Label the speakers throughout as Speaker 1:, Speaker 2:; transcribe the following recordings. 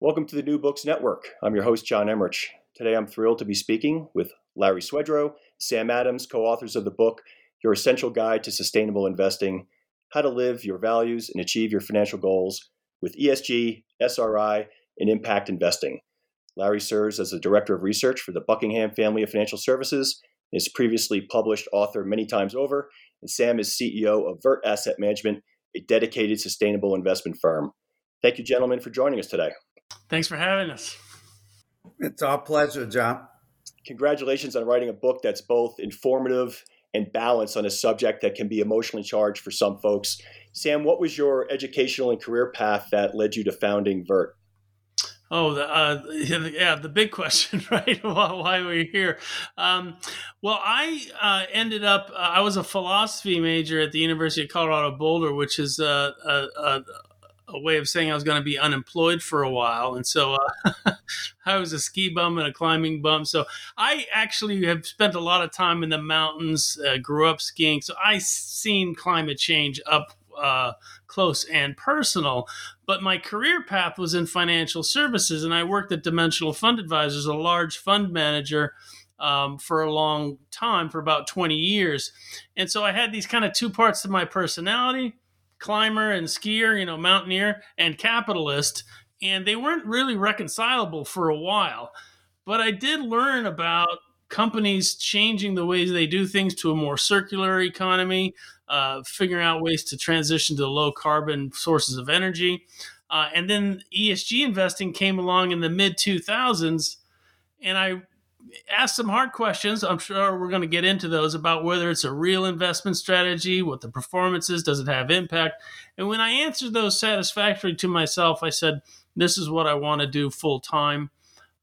Speaker 1: Welcome to the New Books Network. I'm your host, John Emmerich. Today I'm thrilled to be speaking with Larry Swedroe, Sam Adams, co authors of the book, Your Essential Guide to Sustainable Investing How to Live Your Values and Achieve Your Financial Goals with ESG, SRI, and Impact Investing. Larry serves as the Director of Research for the Buckingham Family of Financial Services and is previously published author many times over. And Sam is CEO of Vert Asset Management, a dedicated sustainable investment firm. Thank you, gentlemen, for joining us today.
Speaker 2: Thanks for having us.
Speaker 3: It's our pleasure, John.
Speaker 1: Congratulations on writing a book that's both informative and balanced on a subject that can be emotionally charged for some folks. Sam, what was your educational and career path that led you to founding Vert?
Speaker 2: Oh, the, uh, yeah, the big question, right? Why were you here? Um, well, I uh, ended up, uh, I was a philosophy major at the University of Colorado Boulder, which is a, a, a way of saying I was going to be unemployed for a while. And so uh, I was a ski bum and a climbing bum. So I actually have spent a lot of time in the mountains, uh, grew up skiing. So I seen climate change up uh, close and personal. But my career path was in financial services, and I worked at Dimensional Fund Advisors, a large fund manager. Um, for a long time, for about 20 years. And so I had these kind of two parts to my personality climber and skier, you know, mountaineer and capitalist, and they weren't really reconcilable for a while. But I did learn about companies changing the ways they do things to a more circular economy, uh, figuring out ways to transition to low carbon sources of energy. Uh, and then ESG investing came along in the mid 2000s, and I ask some hard questions. I'm sure we're going to get into those about whether it's a real investment strategy, what the performance is, does it have impact? And when I answered those satisfactorily to myself, I said, this is what I want to do full time.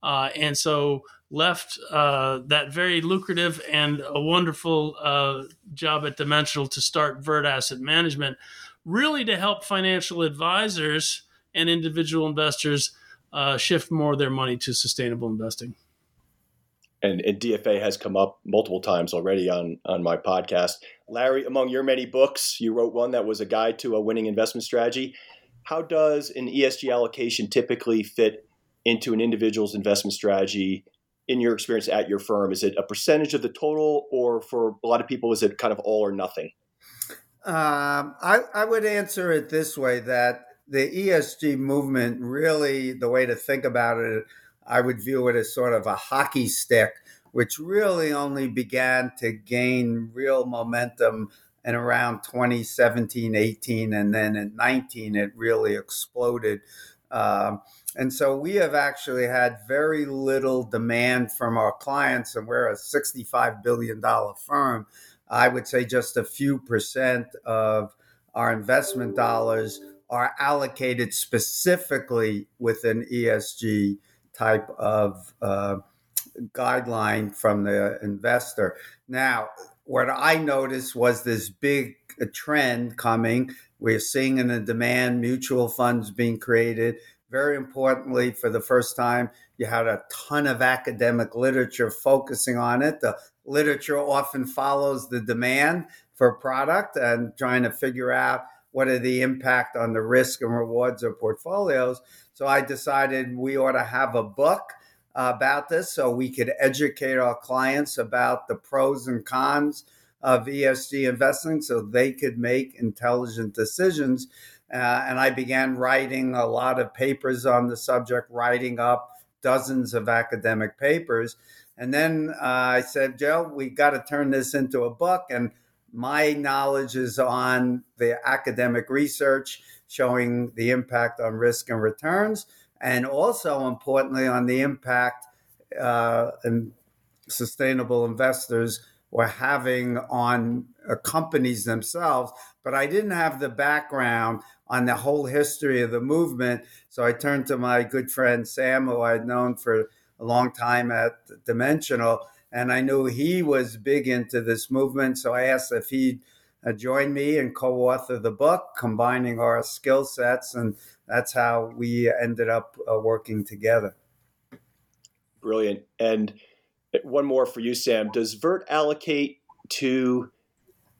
Speaker 2: Uh, and so left uh, that very lucrative and a wonderful uh, job at Dimensional to start Vert Asset Management, really to help financial advisors and individual investors uh, shift more of their money to sustainable investing
Speaker 1: and, and, DFA has come up multiple times already on on my podcast. Larry, among your many books, you wrote one that was a guide to a winning investment strategy. How does an ESG allocation typically fit into an individual's investment strategy? In your experience at your firm, is it a percentage of the total, or for a lot of people, is it kind of all or nothing?
Speaker 3: Um, I, I would answer it this way: that the ESG movement, really, the way to think about it I would view it as sort of a hockey stick, which really only began to gain real momentum in around 2017, 18, and then in 19, it really exploded. Um, and so we have actually had very little demand from our clients, and we're a $65 billion firm. I would say just a few percent of our investment dollars are allocated specifically within ESG type of uh, guideline from the investor. Now, what I noticed was this big trend coming. We're seeing in the demand mutual funds being created. Very importantly, for the first time, you had a ton of academic literature focusing on it. The literature often follows the demand for product and trying to figure out what are the impact on the risk and rewards of portfolios. So I decided we ought to have a book about this so we could educate our clients about the pros and cons of ESG investing so they could make intelligent decisions. Uh, and I began writing a lot of papers on the subject, writing up dozens of academic papers. And then uh, I said, Joe, we've got to turn this into a book. And my knowledge is on the academic research showing the impact on risk and returns, and also importantly on the impact uh, and sustainable investors were having on uh, companies themselves. But I didn't have the background on the whole history of the movement. So I turned to my good friend Sam, who I'd known for a long time at Dimensional, and I knew he was big into this movement. So I asked if he'd uh, join me and co author the book, combining our skill sets. And that's how we ended up uh, working together.
Speaker 1: Brilliant. And one more for you, Sam. Does Vert allocate to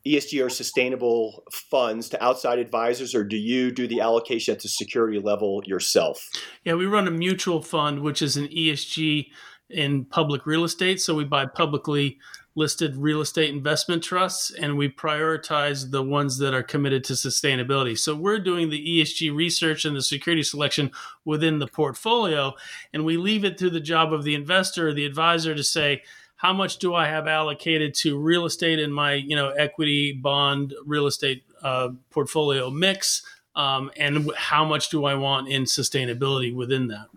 Speaker 1: ESG or sustainable funds to outside advisors, or do you do the allocation at the security level yourself?
Speaker 2: Yeah, we run a mutual fund, which is an ESG in public real estate. So we buy publicly listed real estate investment trusts and we prioritize the ones that are committed to sustainability. So we're doing the ESG research and the security selection within the portfolio and we leave it to the job of the investor or the advisor to say how much do I have allocated to real estate in my, you know, equity bond real estate uh, portfolio mix um, and how much do I want in sustainability within that?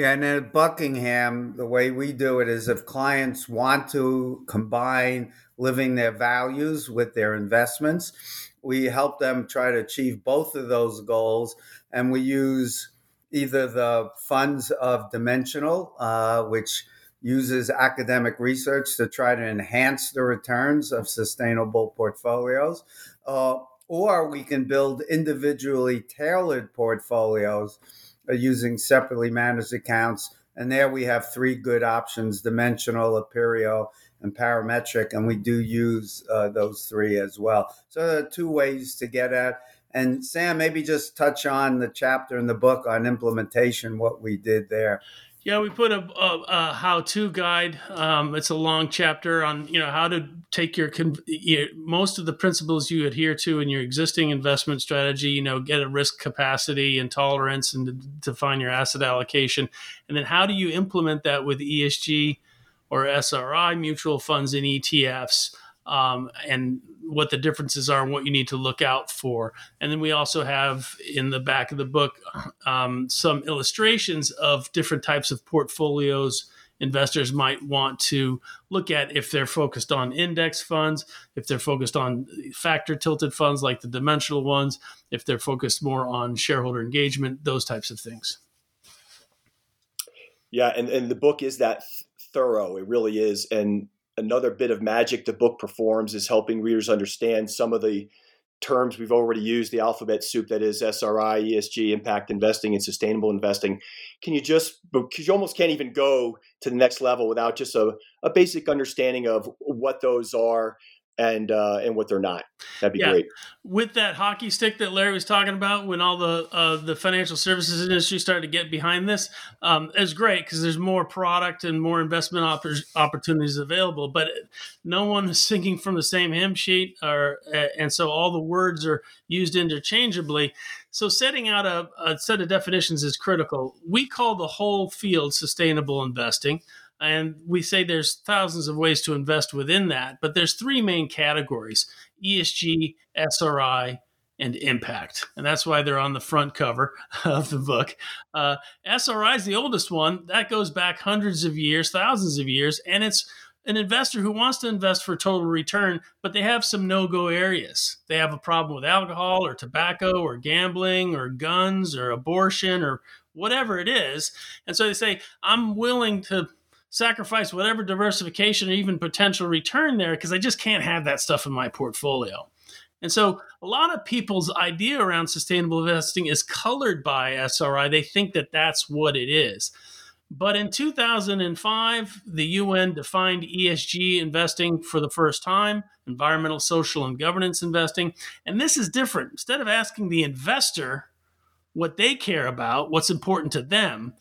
Speaker 3: Yeah, and at Buckingham, the way we do it is if clients want to combine living their values with their investments, we help them try to achieve both of those goals. And we use either the funds of Dimensional, uh, which uses academic research to try to enhance the returns of sustainable portfolios, uh, or we can build individually tailored portfolios using separately managed accounts. And there we have three good options dimensional, Aperio, and parametric. And we do use uh, those three as well. So there are two ways to get at. And Sam, maybe just touch on the chapter in the book on implementation, what we did there.
Speaker 2: Yeah, we put a, a, a how-to guide. Um, it's a long chapter on you know how to take your, your, most of the principles you adhere to in your existing investment strategy. You know, get a risk capacity and tolerance, and define your asset allocation, and then how do you implement that with ESG or SRI mutual funds and ETFs um, and what the differences are and what you need to look out for. And then we also have in the back of the book um, some illustrations of different types of portfolios investors might want to look at if they're focused on index funds, if they're focused on factor tilted funds like the dimensional ones, if they're focused more on shareholder engagement, those types of things.
Speaker 1: Yeah, and, and the book is that thorough. It really is. And another bit of magic the book performs is helping readers understand some of the terms we've already used, the alphabet soup that is SRI, ESG, impact investing, and sustainable investing. Can you just, because you almost can't even go to the next level without just a, a basic understanding of what those are and uh, and what they're not. That'd be yeah. great.
Speaker 2: With that hockey stick that Larry was talking about, when all the uh, the financial services industry started to get behind this, um, it's great because there's more product and more investment op- opportunities available. But no one is singing from the same hymn sheet, or and so all the words are used interchangeably. So setting out a, a set of definitions is critical. We call the whole field sustainable investing. And we say there's thousands of ways to invest within that, but there's three main categories ESG, SRI, and impact. And that's why they're on the front cover of the book. Uh, SRI is the oldest one. That goes back hundreds of years, thousands of years. And it's an investor who wants to invest for total return, but they have some no go areas. They have a problem with alcohol or tobacco or gambling or guns or abortion or whatever it is. And so they say, I'm willing to sacrifice whatever diversification or even potential return there because I just can't have that stuff in my portfolio. And so a lot of people's idea around sustainable investing is colored by SRI. They think that that's what it is. But in 2005, the UN defined ESG investing for the first time environmental, social, and governance investing. And this is different. Instead of asking the investor what they care about, what's important to them,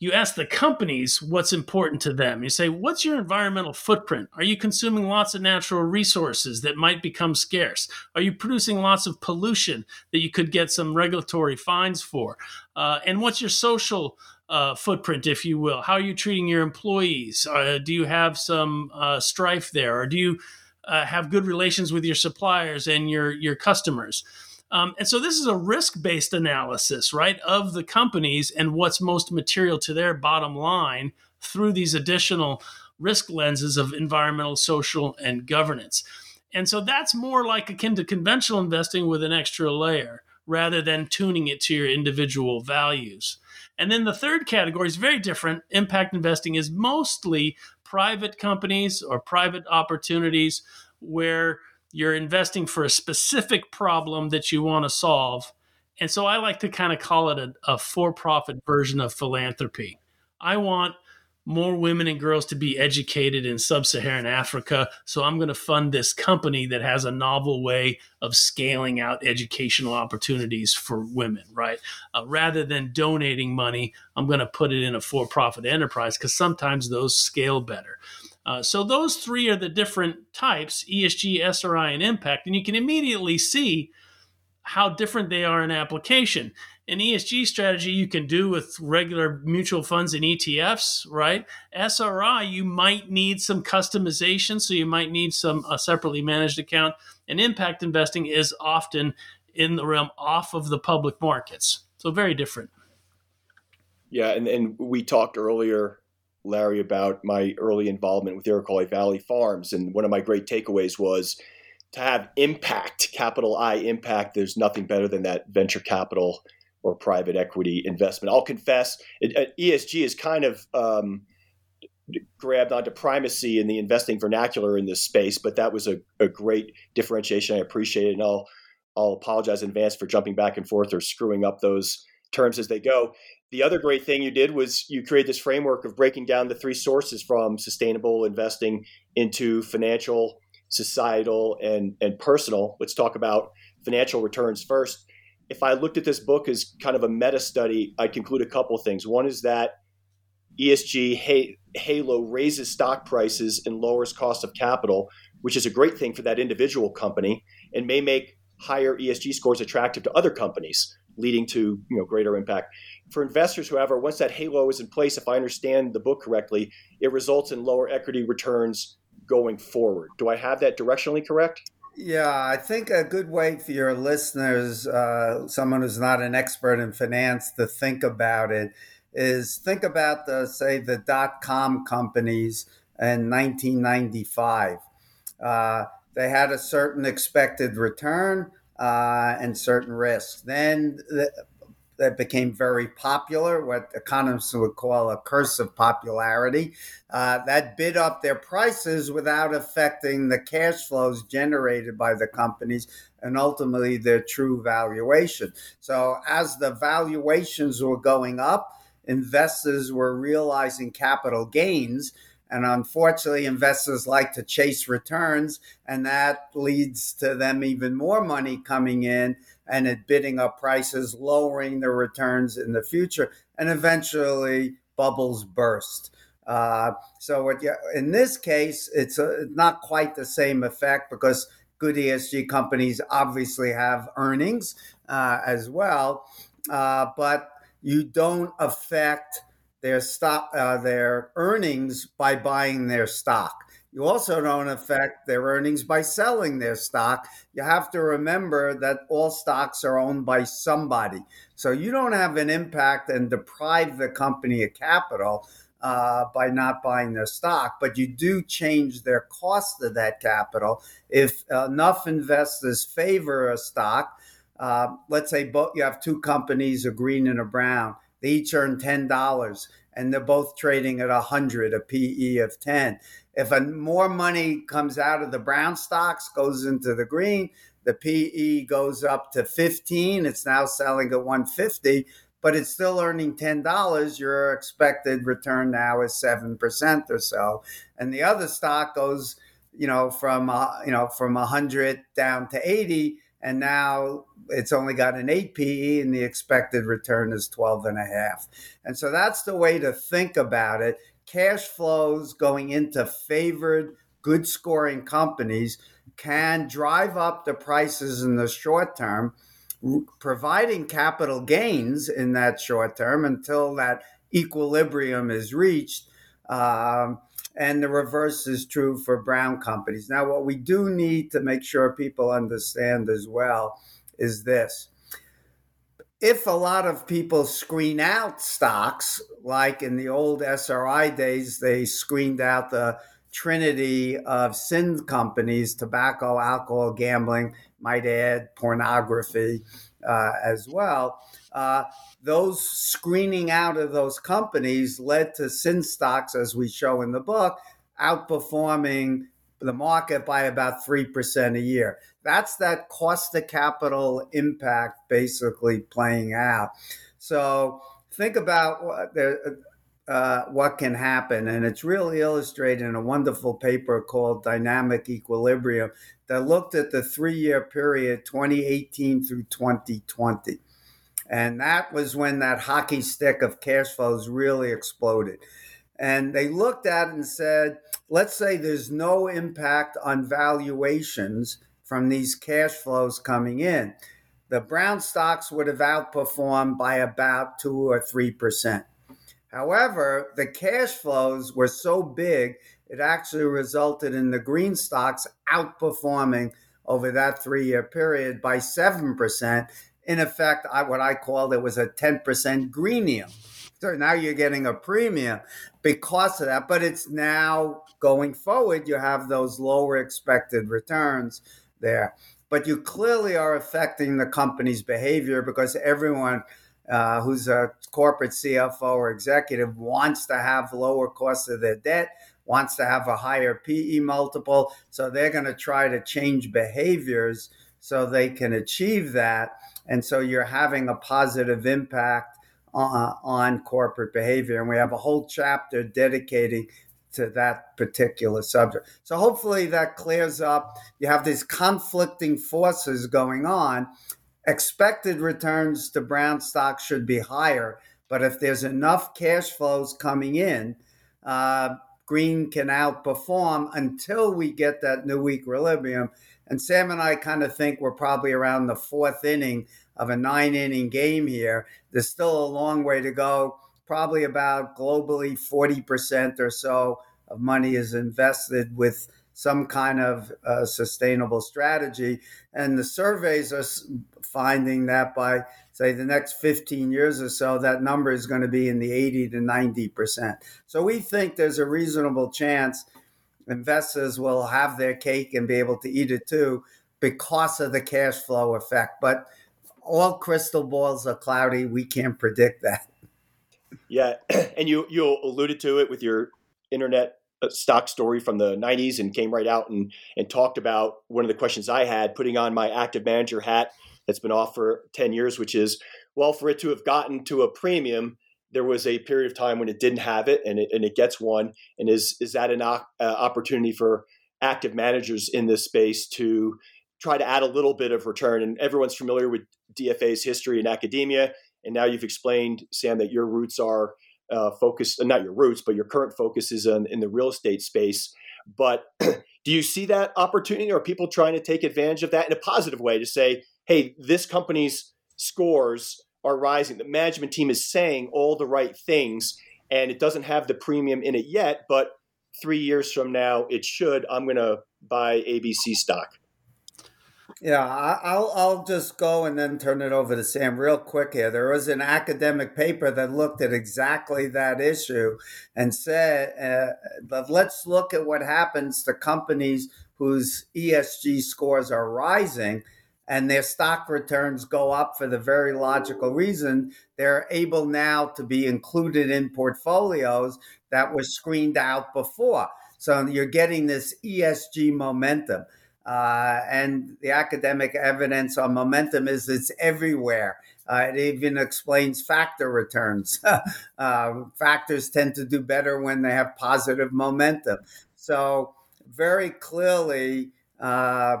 Speaker 2: you ask the companies what's important to them. You say, What's your environmental footprint? Are you consuming lots of natural resources that might become scarce? Are you producing lots of pollution that you could get some regulatory fines for? Uh, and what's your social uh, footprint, if you will? How are you treating your employees? Uh, do you have some uh, strife there? Or do you uh, have good relations with your suppliers and your, your customers? Um, and so this is a risk based analysis, right, of the companies and what's most material to their bottom line through these additional risk lenses of environmental, social, and governance. And so that's more like akin to conventional investing with an extra layer rather than tuning it to your individual values. And then the third category is very different. Impact investing is mostly private companies or private opportunities where you're investing for a specific problem that you want to solve. And so I like to kind of call it a, a for profit version of philanthropy. I want more women and girls to be educated in sub Saharan Africa. So I'm going to fund this company that has a novel way of scaling out educational opportunities for women, right? Uh, rather than donating money, I'm going to put it in a for profit enterprise because sometimes those scale better. Uh, so those three are the different types ESG, SRI, and impact. And you can immediately see how different they are in application. An ESG strategy you can do with regular mutual funds and ETFs, right? SRI, you might need some customization, so you might need some a separately managed account. And impact investing is often in the realm off of the public markets. So very different.
Speaker 1: Yeah, and, and we talked earlier Larry about my early involvement with Iroquois Valley Farms. And one of my great takeaways was to have impact, capital I impact, there's nothing better than that venture capital or private equity investment. I'll confess, it, uh, ESG is kind of um, grabbed onto primacy in the investing vernacular in this space, but that was a, a great differentiation. I appreciate it. And I'll, I'll apologize in advance for jumping back and forth or screwing up those terms as they go the other great thing you did was you created this framework of breaking down the three sources from sustainable investing into financial, societal, and, and personal. Let's talk about financial returns first. If I looked at this book as kind of a meta study, I'd conclude a couple things. One is that ESG halo raises stock prices and lowers cost of capital, which is a great thing for that individual company and may make higher ESG scores attractive to other companies, leading to you know greater impact for investors, however, once that halo is in place, if I understand the book correctly, it results in lower equity returns going forward. Do I have that directionally correct?
Speaker 3: Yeah, I think a good way for your listeners, uh, someone who's not an expert in finance, to think about it is think about the say the dot com companies in 1995. Uh, they had a certain expected return uh, and certain risks. Then the, that became very popular, what economists would call a curse of popularity, uh, that bid up their prices without affecting the cash flows generated by the companies and ultimately their true valuation. So, as the valuations were going up, investors were realizing capital gains. And unfortunately, investors like to chase returns, and that leads to them even more money coming in and it bidding up prices, lowering the returns in the future, and eventually bubbles burst. Uh, so in this case, it's a, not quite the same effect because good ESG companies obviously have earnings uh, as well, uh, but you don't affect their stock, uh, their earnings by buying their stock. You also don't affect their earnings by selling their stock. You have to remember that all stocks are owned by somebody. So you don't have an impact and deprive the company of capital uh, by not buying their stock, but you do change their cost of that capital. If enough investors favor a stock, uh, let's say both, you have two companies, a green and a brown, They each earn $10 and they're both trading at 100, a PE of 10. If a, more money comes out of the brown stocks, goes into the green, the PE goes up to 15. It's now selling at 150, but it's still earning $10. Your expected return now is 7% or so. And the other stock goes, you know, from, uh, you know, from 100 down to 80 and now it's only got an 8 PE and the expected return is 12 and a half. And so that's the way to think about it. Cash flows going into favored good scoring companies can drive up the prices in the short term, providing capital gains in that short term until that equilibrium is reached. Um, and the reverse is true for brown companies. Now, what we do need to make sure people understand as well is this. If a lot of people screen out stocks, like in the old SRI days, they screened out the trinity of sin companies tobacco, alcohol, gambling, might add pornography uh, as well. Uh, those screening out of those companies led to sin stocks, as we show in the book, outperforming the market by about 3% a year. That's that cost of capital impact basically playing out. So think about what, uh, what can happen. And it's really illustrated in a wonderful paper called Dynamic Equilibrium that looked at the three year period 2018 through 2020. And that was when that hockey stick of cash flows really exploded. And they looked at it and said, let's say there's no impact on valuations from these cash flows coming in. The brown stocks would have outperformed by about two or three percent. However, the cash flows were so big, it actually resulted in the green stocks outperforming over that three year period by 7% in effect, I, what I called it was a 10% greenium. So now you're getting a premium because of that. But it's now going forward, you have those lower expected returns there. But you clearly are affecting the company's behavior because everyone uh, who's a corporate CFO or executive wants to have lower costs of their debt, wants to have a higher PE multiple. So they're going to try to change behaviors so they can achieve that. And so you're having a positive impact uh, on corporate behavior. And we have a whole chapter dedicating to that particular subject. So hopefully that clears up. You have these conflicting forces going on. Expected returns to brown stocks should be higher, but if there's enough cash flows coming in, uh, green can outperform until we get that new equilibrium. And Sam and I kind of think we're probably around the fourth inning of a nine inning game here. There's still a long way to go. Probably about globally 40% or so of money is invested with some kind of uh, sustainable strategy. And the surveys are finding that by, say, the next 15 years or so, that number is going to be in the 80 to 90%. So we think there's a reasonable chance investors will have their cake and be able to eat it too because of the cash flow effect. But all crystal balls are cloudy. We can't predict that.
Speaker 1: Yeah, and you you alluded to it with your internet uh, stock story from the 90s and came right out and and talked about one of the questions I had putting on my active manager hat that's been off for 10 years which is well for it to have gotten to a premium there was a period of time when it didn't have it and it, and it gets one. And is is that an uh, opportunity for active managers in this space to try to add a little bit of return? And everyone's familiar with dfa's history in academia and now you've explained sam that your roots are uh, focused not your roots but your current focus is in the real estate space. But do you see that opportunity? Or people trying to take advantage of that in a positive way to say hey this company's scores are rising. The management team is saying all the right things, and it doesn't have the premium in it yet, but three years from now, it should. I'm going to buy ABC stock.
Speaker 3: Yeah, I'll I'll just go and then turn it over to Sam real quick here. There was an academic paper that looked at exactly that issue and said, uh, let's look at what happens to companies whose ESG scores are rising and their stock returns go up for the very logical reason they're able now to be included in portfolios that were screened out before. So you're getting this ESG momentum. Uh, and the academic evidence on momentum is it's everywhere. Uh, it even explains factor returns. uh, factors tend to do better when they have positive momentum. So, very clearly, uh,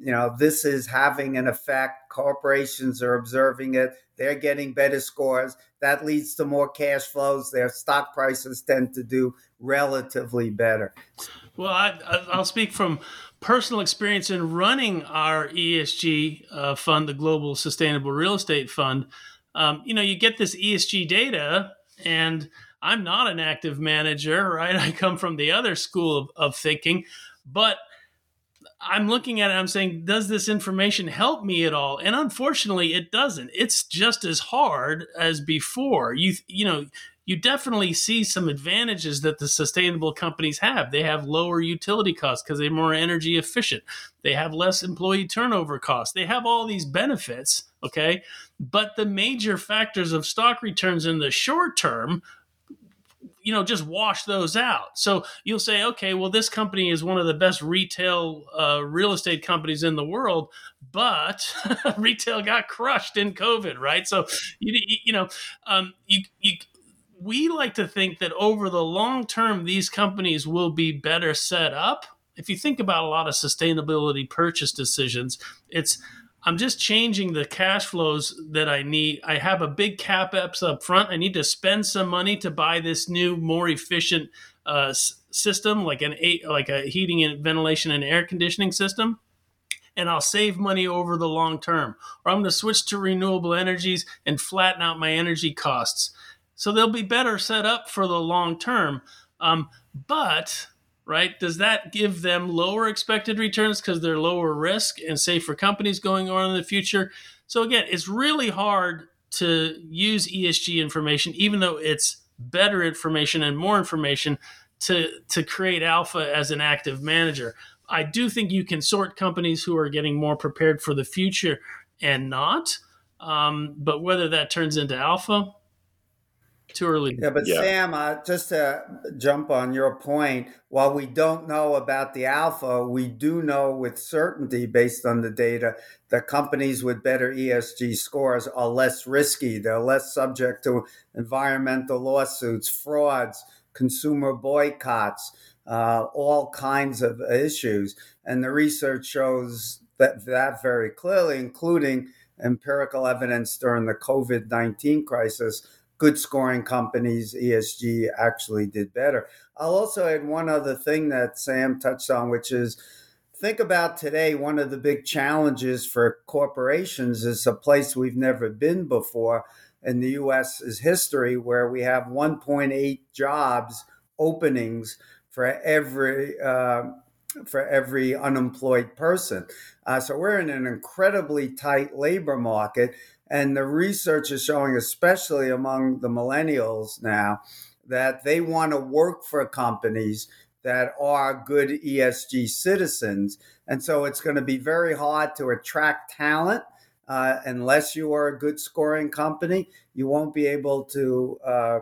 Speaker 3: you know, this is having an effect. Corporations are observing it. They're getting better scores. That leads to more cash flows. Their stock prices tend to do relatively better.
Speaker 2: Well, I, will speak from personal experience in running our ESG uh, fund, the Global Sustainable Real Estate Fund. Um, you know, you get this ESG data, and I'm not an active manager, right? I come from the other school of, of thinking, but I'm looking at it, I'm saying, does this information help me at all? And unfortunately, it doesn't. It's just as hard as before. You, you know, you definitely see some advantages that the sustainable companies have. They have lower utility costs because they're more energy efficient. They have less employee turnover costs. They have all these benefits, okay? But the major factors of stock returns in the short term you know just wash those out so you'll say okay well this company is one of the best retail uh, real estate companies in the world but retail got crushed in covid right so you, you know um, you, you we like to think that over the long term, these companies will be better set up. If you think about a lot of sustainability purchase decisions, it's I'm just changing the cash flows that I need. I have a big capex up front. I need to spend some money to buy this new, more efficient uh, system, like an like a heating and ventilation and air conditioning system and I'll save money over the long term. Or I'm going to switch to renewable energies and flatten out my energy costs. So they'll be better set up for the long term. Um, but right, does that give them lower expected returns because they're lower risk and safer companies going on in the future? So again, it's really hard to use ESG information, even though it's better information and more information to to create alpha as an active manager. I do think you can sort companies who are getting more prepared for the future and not. Um, but whether that turns into alpha, too early.
Speaker 3: Yeah, but yeah. Sam, uh, just to jump on your point, while we don't know about the alpha, we do know with certainty, based on the data, that companies with better ESG scores are less risky. They're less subject to environmental lawsuits, frauds, consumer boycotts, uh, all kinds of issues. And the research shows that, that very clearly, including empirical evidence during the COVID 19 crisis good scoring companies, ESG actually did better. I'll also add one other thing that Sam touched on, which is think about today, one of the big challenges for corporations is a place we've never been before in the US's history, where we have 1.8 jobs openings for every. Uh, for every unemployed person. Uh, so we're in an incredibly tight labor market. And the research is showing, especially among the millennials now, that they want to work for companies that are good ESG citizens. And so it's going to be very hard to attract talent. Uh, unless you are a good scoring company, you won't be able to uh,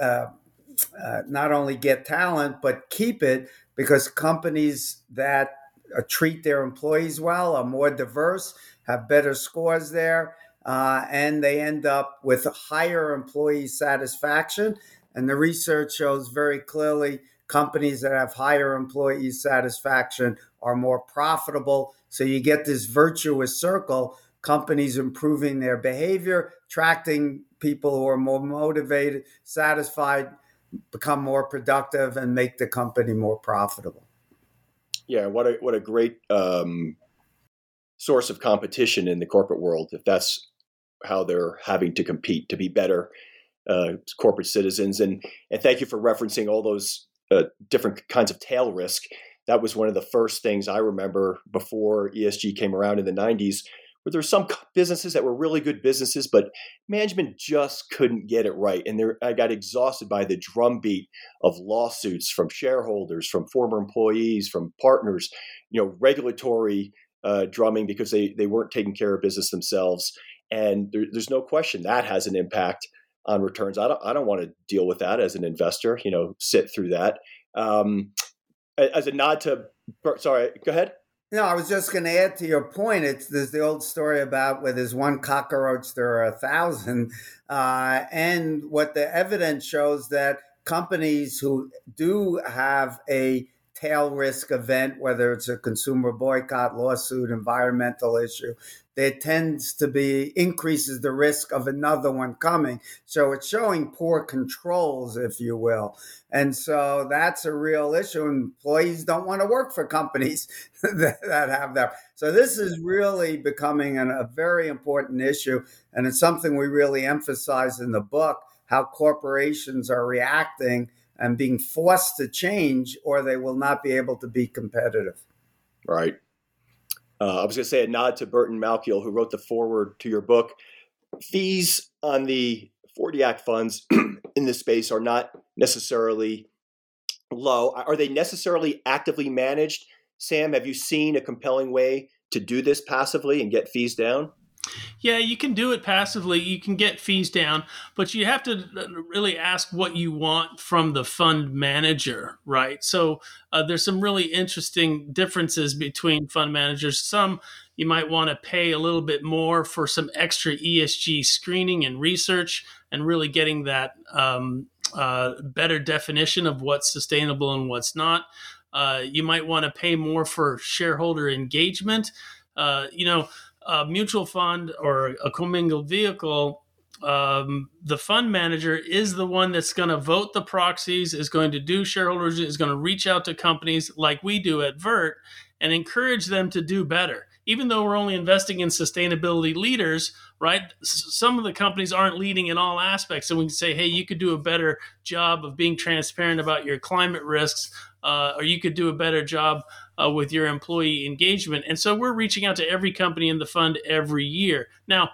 Speaker 3: uh, uh not only get talent, but keep it because companies that uh, treat their employees well are more diverse, have better scores there, uh, and they end up with higher employee satisfaction. And the research shows very clearly companies that have higher employee satisfaction are more profitable. So you get this virtuous circle companies improving their behavior, attracting people who are more motivated, satisfied, become more productive, and make the company more profitable.
Speaker 1: Yeah, what a what a great um, source of competition in the corporate world. If that's how they're having to compete to be better uh, corporate citizens. And and thank you for referencing all those uh, different kinds of tail risk. That was one of the first things I remember before ESG came around in the 90s, where there were some businesses that were really good businesses, but management just couldn't get it right. And there, I got exhausted by the drumbeat of lawsuits from shareholders, from former employees, from partners, you know, regulatory uh, drumming because they they weren't taking care of business themselves. And there, there's no question that has an impact on returns. I don't I don't want to deal with that as an investor. You know, sit through that. Um, as a nod to sorry, go ahead.
Speaker 3: No, I was just going to add to your point. It's there's the old story about where there's one cockroach, there are a thousand, uh, and what the evidence shows that companies who do have a tail risk event, whether it's a consumer boycott, lawsuit, environmental issue, there tends to be increases the risk of another one coming. So it's showing poor controls, if you will. And so that's a real issue. Employees don't want to work for companies that, have that. So this is really becoming an, a very important issue. And it's something we really emphasize in the book how corporations are reacting and being forced to change, or they will not be able to be competitive.
Speaker 1: Right. Uh, I was going to say a nod to Burton Malkiel, who wrote the foreword to your book. Fees on the 40 Act funds in this space are not necessarily low. Are they necessarily actively managed? Sam, have you seen a compelling way to do this passively and get fees down?
Speaker 2: Yeah, you can do it passively. You can get fees down, but you have to really ask what you want from the fund manager, right? So uh, there's some really interesting differences between fund managers. Some you might want to pay a little bit more for some extra ESG screening and research and really getting that um, uh, better definition of what's sustainable and what's not. Uh, you might want to pay more for shareholder engagement. Uh, you know, a mutual fund or a commingled vehicle, um, the fund manager is the one that's going to vote the proxies, is going to do shareholders, is going to reach out to companies like we do at Vert and encourage them to do better. Even though we're only investing in sustainability leaders, right? Some of the companies aren't leading in all aspects. So we can say, hey, you could do a better job of being transparent about your climate risks, uh, or you could do a better job uh, with your employee engagement. And so we're reaching out to every company in the fund every year. Now,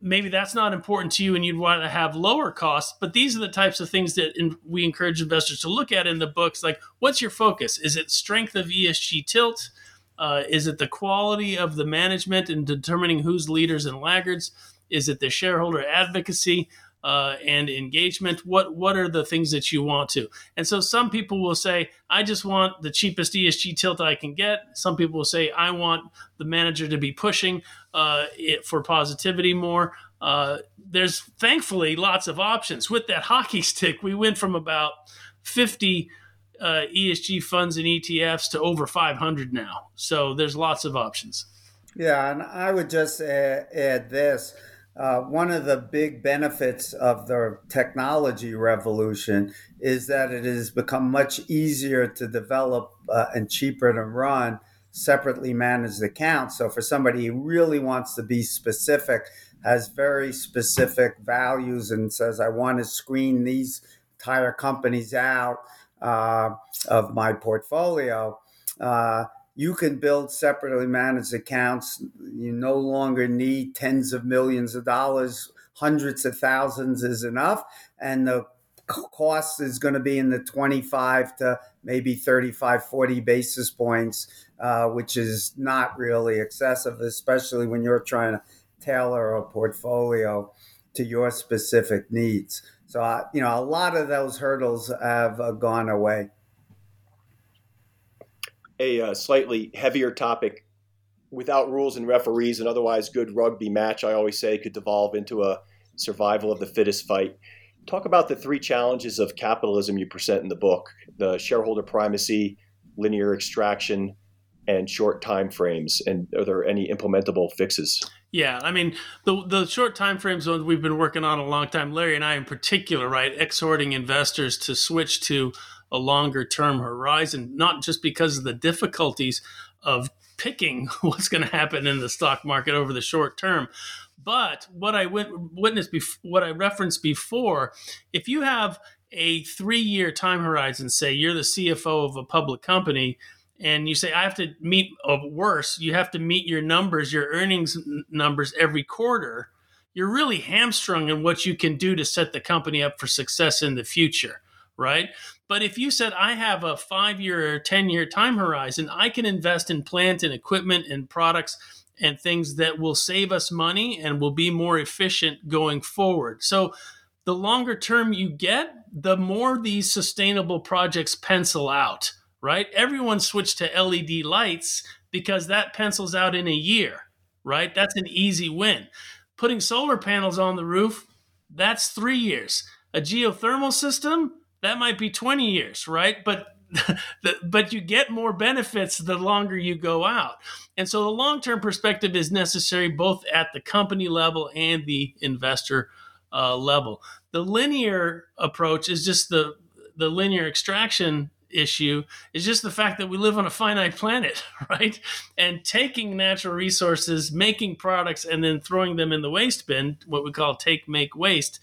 Speaker 2: maybe that's not important to you and you'd want to have lower costs, but these are the types of things that in, we encourage investors to look at in the books. Like, what's your focus? Is it strength of ESG tilt? Uh, is it the quality of the management in determining who's leaders and laggards? Is it the shareholder advocacy? Uh, and engagement what what are the things that you want to? And so some people will say i just want the cheapest esg tilt i can get. Some people will say i want the manager to be pushing uh, it for positivity more. Uh, there's thankfully lots of options. With that hockey stick we went from about 50 uh, esg funds and etfs to over 500 now. So there's lots of options.
Speaker 3: Yeah and i would just add, add this uh, one of the big benefits of the technology revolution is that it has become much easier to develop uh, and cheaper to run separately managed accounts. So, for somebody who really wants to be specific, has very specific values, and says, I want to screen these entire companies out uh, of my portfolio. Uh, you can build separately managed accounts. You no longer need tens of millions of dollars, hundreds of thousands is enough. And the cost is going to be in the 25 to maybe 35, 40 basis points, uh, which is not really excessive, especially when you're trying to tailor a portfolio to your specific needs. So, uh, you know, a lot of those hurdles have uh, gone away
Speaker 1: a uh, slightly heavier topic. Without rules and referees, an otherwise good rugby match, I always say, could devolve into a survival of the fittest fight. Talk about the three challenges of capitalism you present in the book the shareholder primacy, linear extraction, and short time frames and are there any implementable fixes?
Speaker 2: Yeah i mean the the short time frames ones we've been working on a long time. Larry and i in particular right exhorting investors to switch to a longer term horizon, not just because of the difficulties of picking what's going to happen in the stock market over the short term. But what I witnessed, bef- what I referenced before, if you have a three year time horizon, say you're the CFO of a public company, and you say, I have to meet, or worse, you have to meet your numbers, your earnings numbers every quarter, you're really hamstrung in what you can do to set the company up for success in the future right? But if you said, I have a five year or 10 year time horizon, I can invest in plant and equipment and products and things that will save us money and will be more efficient going forward. So the longer term you get, the more these sustainable projects pencil out, right? Everyone switched to LED lights because that pencils out in a year, right? That's an easy win. Putting solar panels on the roof, that's three years. A geothermal system, that might be 20 years, right? But but you get more benefits the longer you go out. And so the long term perspective is necessary both at the company level and the investor uh, level. The linear approach is just the the linear extraction issue is just the fact that we live on a finite planet, right? And taking natural resources, making products, and then throwing them in the waste bin, what we call take, make, waste,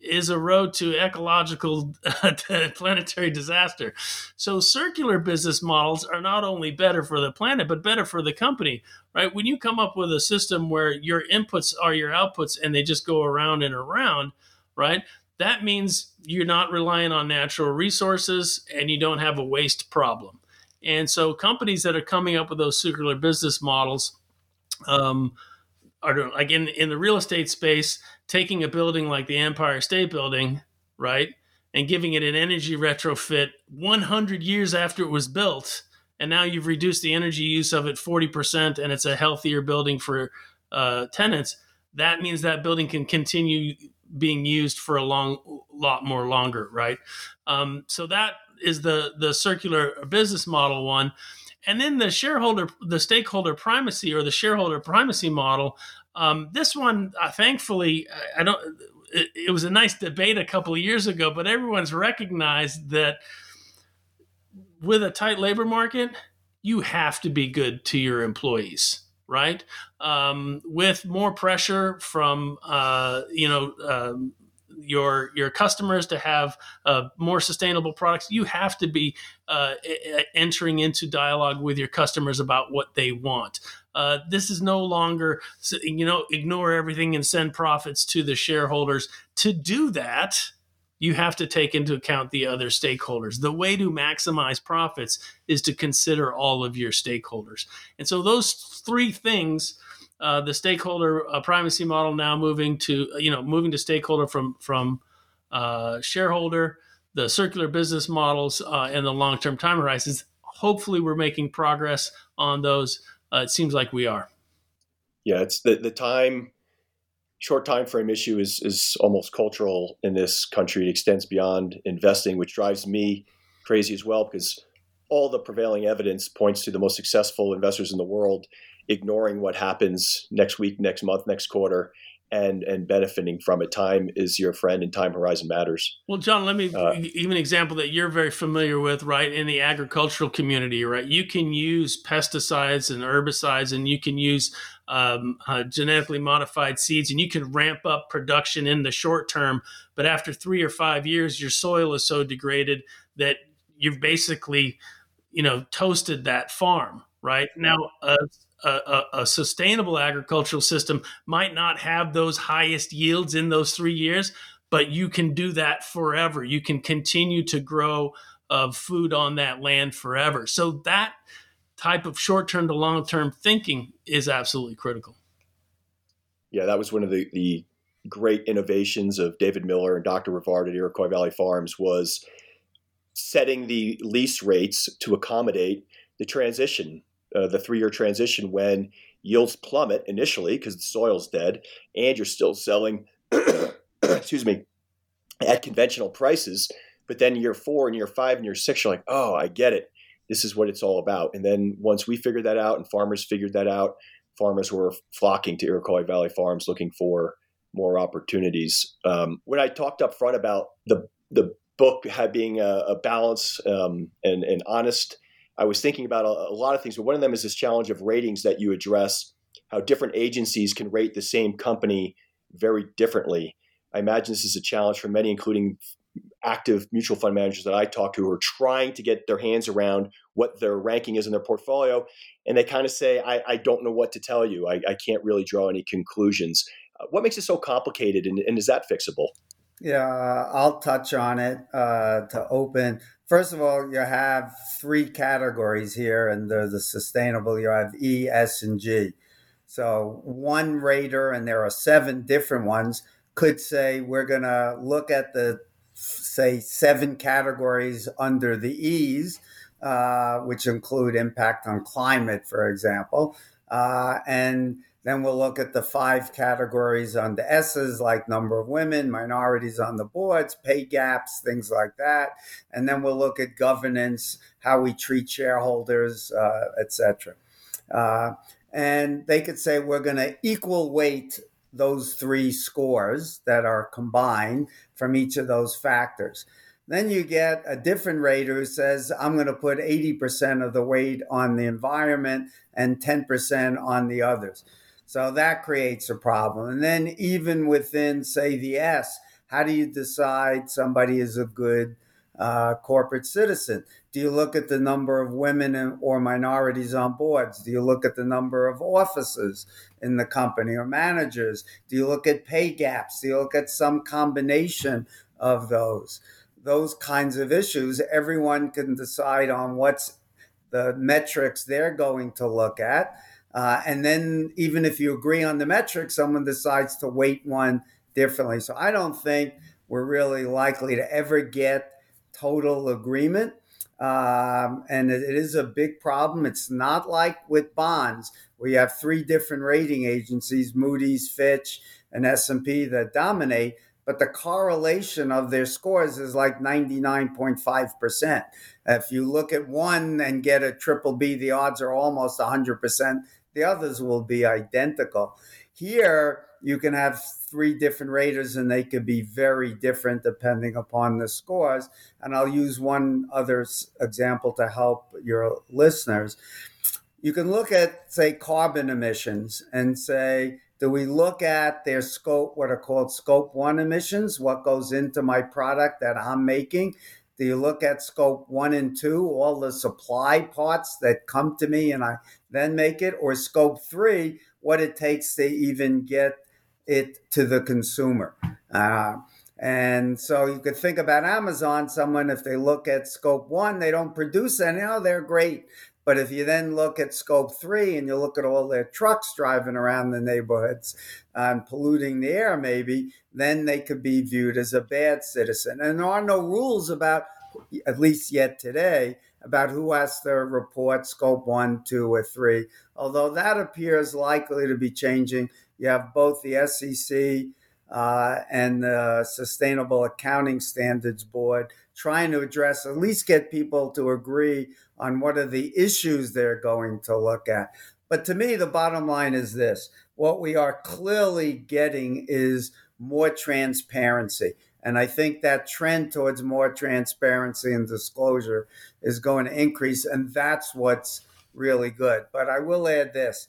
Speaker 2: is a road to ecological planetary disaster. So circular business models are not only better for the planet but better for the company, right? When you come up with a system where your inputs are your outputs and they just go around and around, right? That means you're not relying on natural resources and you don't have a waste problem. And so companies that are coming up with those circular business models um, are like in, in the real estate space, taking a building like the Empire State Building, right, and giving it an energy retrofit 100 years after it was built, and now you've reduced the energy use of it 40%, and it's a healthier building for uh, tenants. That means that building can continue being used for a long lot more longer, right? Um, so that is the the circular business model one. And then the shareholder, the stakeholder primacy or the shareholder primacy model um, this one, uh, thankfully, I don't. It, it, was a nice debate a couple of years ago, but everyone's recognized that with a tight labor market, you have to be good to your employees, right? Um, with more pressure from uh, you know um, your your customers to have uh, more sustainable products, you have to be uh, entering into dialogue with your customers about what they want. Uh, this is no longer you know ignore everything and send profits to the shareholders. To do that, you have to take into account the other stakeholders. The way to maximize profits is to consider all of your stakeholders. And so those three things uh, the stakeholder uh, primacy model now moving to you know moving to stakeholder from from uh, shareholder, the circular business models, uh, and the long term time horizons. Hopefully, we're making progress on those. Uh, it seems like we are.
Speaker 1: Yeah, it's the the time short time frame issue is is almost cultural in this country. It extends beyond investing, which drives me crazy as well because all the prevailing evidence points to the most successful investors in the world ignoring what happens next week, next month, next quarter, and and benefiting from it. Time is your friend, and time horizon matters.
Speaker 2: Well, John, let me uh, give an example that you're very familiar with, right? In the agricultural community, right? You can use pesticides and herbicides, and you can use um, uh, genetically modified seeds, and you can ramp up production in the short term. But after three or five years, your soil is so degraded that you've basically, you know, toasted that farm. Right now, uh, a, a, sustainable agricultural system might not have those highest yields in those three years, but you can do that forever. You can continue to grow uh, food on that land forever. So that type of short term to long term thinking is absolutely critical.
Speaker 1: Yeah, that was one of the, the great innovations of David Miller and Dr. Rivard at Iroquois Valley Farms was setting the lease rates to accommodate the transition uh, the three year transition when yields plummet initially because the soil's dead and you're still selling, excuse me, at conventional prices. But then year four and year five and year six, you're like, oh, I get it. This is what it's all about. And then once we figured that out and farmers figured that out, farmers were flocking to Iroquois Valley Farms looking for more opportunities. Um, when I talked up front about the the book being a, a balance um, and, and honest I was thinking about a, a lot of things, but one of them is this challenge of ratings that you address, how different agencies can rate the same company very differently. I imagine this is a challenge for many, including active mutual fund managers that I talk to who are trying to get their hands around what their ranking is in their portfolio. And they kind of say, I, I don't know what to tell you. I, I can't really draw any conclusions. Uh, what makes it so complicated and, and is that fixable?
Speaker 3: Yeah, I'll touch on it uh, to open. First of all, you have three categories here, and they're the sustainable. You have E, S, and G. So one rater, and there are seven different ones, could say we're going to look at the say seven categories under the E's, uh, which include impact on climate, for example, uh, and then we'll look at the five categories on the S's, like number of women, minorities on the boards, pay gaps, things like that. And then we'll look at governance, how we treat shareholders, uh, etc. Uh, and they could say we're going to equal weight those three scores that are combined from each of those factors. Then you get a different rater who says, I'm going to put 80% of the weight on the environment and 10% on the others. So that creates a problem. And then, even within, say, the S, how do you decide somebody is a good uh, corporate citizen? Do you look at the number of women or minorities on boards? Do you look at the number of officers in the company or managers? Do you look at pay gaps? Do you look at some combination of those? Those kinds of issues, everyone can decide on what's the metrics they're going to look at uh, and then, even if you agree on the metric, someone decides to weight one differently. So, I don't think we're really likely to ever get total agreement. Um, and it, is a big problem. It's not like with bonds, where you have three different rating agencies, Moody's, Fitch, and S&P that dominate but the correlation of their scores is like 99.5%. If you look at one and get a triple B, the odds are almost 100% the others will be identical. Here, you can have three different raters and they could be very different depending upon the scores. And I'll use one other example to help your listeners. You can look at, say, carbon emissions and say, do we look at their scope, what are called scope one emissions, what goes into my product that I'm making? Do you look at scope one and two, all the supply parts that come to me and I then make it, or scope three, what it takes to even get it to the consumer? Uh, and so you could think about Amazon, someone, if they look at scope one, they don't produce any, oh, they're great. But if you then look at scope three and you look at all their trucks driving around the neighborhoods and polluting the air, maybe, then they could be viewed as a bad citizen. And there are no rules about, at least yet today, about who has to report scope one, two, or three, although that appears likely to be changing. You have both the SEC uh, and the Sustainable Accounting Standards Board trying to address, at least get people to agree on what are the issues they're going to look at. But to me, the bottom line is this what we are clearly getting is more transparency. And I think that trend towards more transparency and disclosure is going to increase. And that's what's really good. But I will add this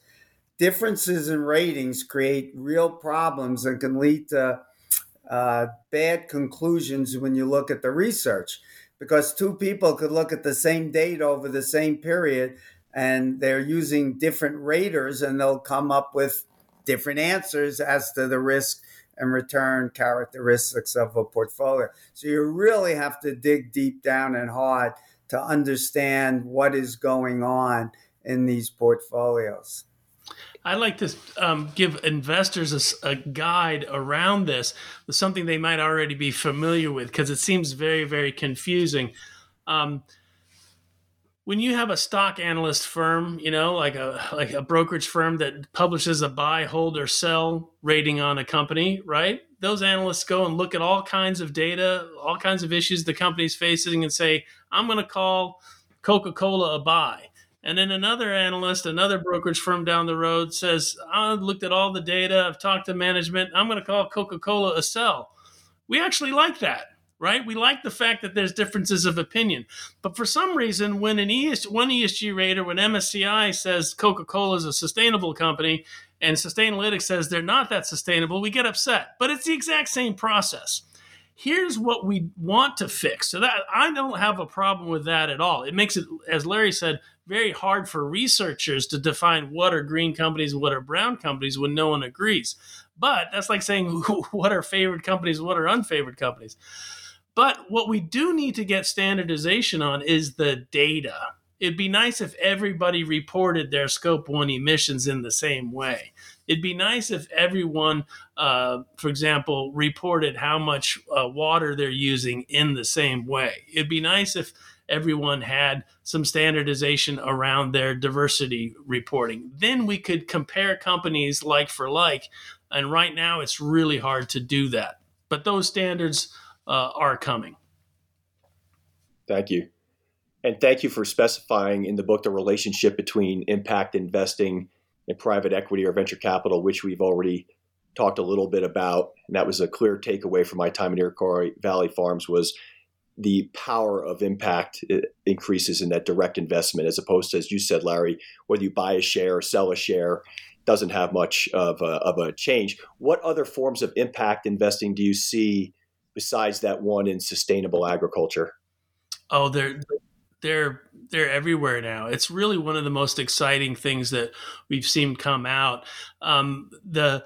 Speaker 3: differences in ratings create real problems and can lead to uh, bad conclusions when you look at the research because two people could look at the same data over the same period and they're using different raters and they'll come up with different answers as to the risk and return characteristics of a portfolio. So you really have to dig deep down and hard to understand what is going on in these portfolios.
Speaker 2: I like to um, give investors a, a, guide around this something they might already be familiar with because it seems very, very confusing. Um, when you have a stock analyst firm, you know, like a like a brokerage firm that publishes a buy, hold, or sell rating on a company, right? Those analysts go and look at all kinds of data, all kinds of issues the company's facing, and say, "I'm going to call Coca-Cola a buy." And then another analyst, another brokerage firm down the road says, I looked at all the data, I've talked to management, I'm going to call Coca Cola a sell. We actually like that, right? We like the fact that there's differences of opinion. But for some reason, when an ES, one ESG rater, when MSCI says Coca Cola is a sustainable company and Sustainalytics says they're not that sustainable, we get upset. But it's the exact same process here's what we want to fix. So that I don't have a problem with that at all. It makes it, as Larry said, very hard for researchers to define what are green companies, what are brown companies when no one agrees. But that's like saying what are favored companies, what are unfavored companies. But what we do need to get standardization on is the data. It'd be nice if everybody reported their scope one emissions in the same way. It'd be nice if everyone, uh, for example, reported how much uh, water they're using in the same way. It'd be nice if everyone had some standardization around their diversity reporting. Then we could compare companies like for like. And right now, it's really hard to do that. But those standards uh, are coming.
Speaker 1: Thank you. And thank you for specifying in the book the relationship between impact investing and private equity or venture capital, which we've already talked a little bit about. And that was a clear takeaway from my time at Iroquois Valley Farms was the power of impact increases in that direct investment as opposed to, as you said, Larry, whether you buy a share or sell a share doesn't have much of a, of a change. What other forms of impact investing do you see besides that one in sustainable agriculture?
Speaker 2: Oh, they're they're they're everywhere now. It's really one of the most exciting things that we've seen come out. Um, the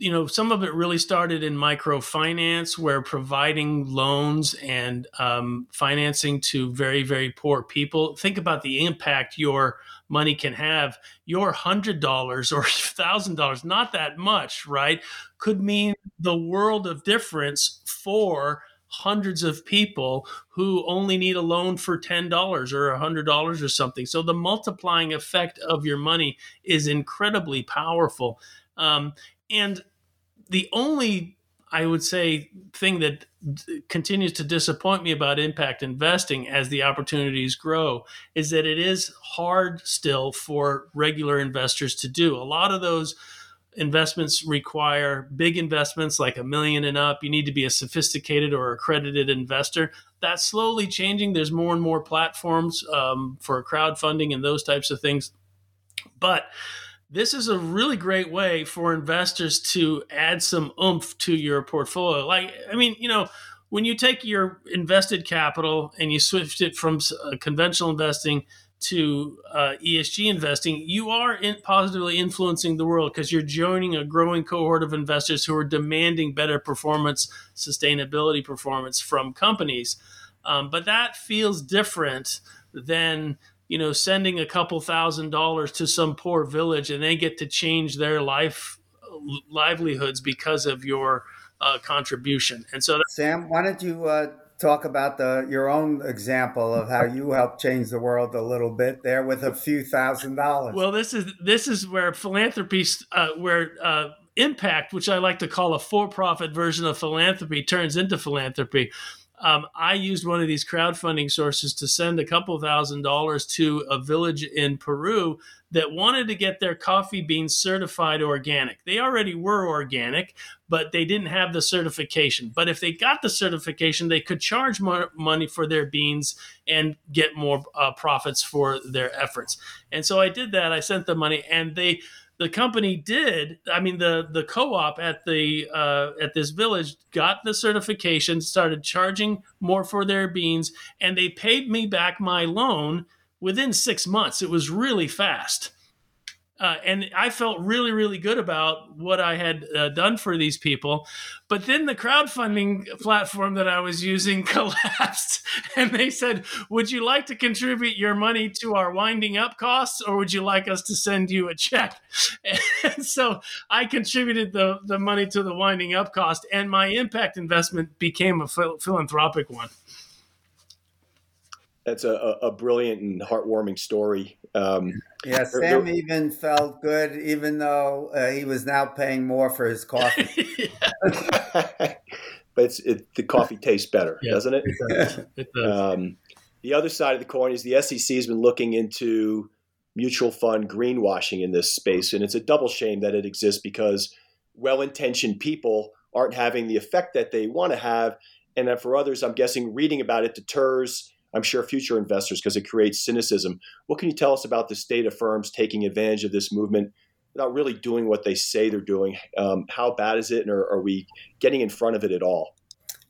Speaker 2: you know some of it really started in microfinance where providing loans and um, financing to very very poor people think about the impact your money can have your hundred dollars or thousand dollars not that much right could mean the world of difference for hundreds of people who only need a loan for $10 or $100 or something. So the multiplying effect of your money is incredibly powerful. Um, and the only, I would say, thing that continues to disappoint me about impact investing as the opportunities grow is that it is hard still for regular investors to do. A lot of those investments require big investments like a million and up. You need to be a sophisticated or accredited investor. That's slowly changing. There's more and more platforms um, for crowdfunding and those types of things. But this is a really great way for investors to add some oomph to your portfolio. Like, I mean, you know, when you take your invested capital and you switch it from uh, conventional investing to uh, ESG investing, you are in positively influencing the world because you're joining a growing cohort of investors who are demanding better performance, sustainability performance from companies. Um, but that feels different than you know sending a couple thousand dollars to some poor village and they get to change their life livelihoods because of your uh, contribution. And so,
Speaker 3: Sam, why don't you uh, talk about the your own example of how you helped change the world a little bit there with a few thousand dollars.
Speaker 2: Well, this is this is where philanthropy, uh, where uh, impact, which I like to call a for-profit version of philanthropy, turns into philanthropy um, I used one of these crowdfunding sources to send a couple thousand dollars to a village in Peru that wanted to get their coffee beans certified organic. They already were organic, but they didn't have the certification. But if they got the certification, they could charge more money for their beans and get more uh, profits for their efforts. And so I did that. I sent the money, and they the company did i mean the the co-op at the uh, at this village got the certification started charging more for their beans and they paid me back my loan within six months. It was really fast uh, and I felt really, really good about what I had uh, done for these people. But then the crowdfunding platform that I was using collapsed, and they said, "Would you like to contribute your money to our winding up costs, or would you like us to send you a check?" And so I contributed the the money to the winding up cost, and my impact investment became a philanthropic one
Speaker 1: that's a, a, brilliant and heartwarming story. Um,
Speaker 3: yeah, Sam there, even felt good, even though uh, he was now paying more for his coffee.
Speaker 1: but it's, it, the coffee tastes better, yeah, doesn't it? It does. It does. Um, the other side of the coin is the SEC has been looking into mutual fund greenwashing in this space, and it's a double shame that it exists because well-intentioned people aren't having the effect that they want to have, and then for others, I'm guessing reading about it deters I'm sure future investors because it creates cynicism. What can you tell us about the state of firms taking advantage of this movement without really doing what they say they're doing? Um, how bad is it, and are, are we getting in front of it at all?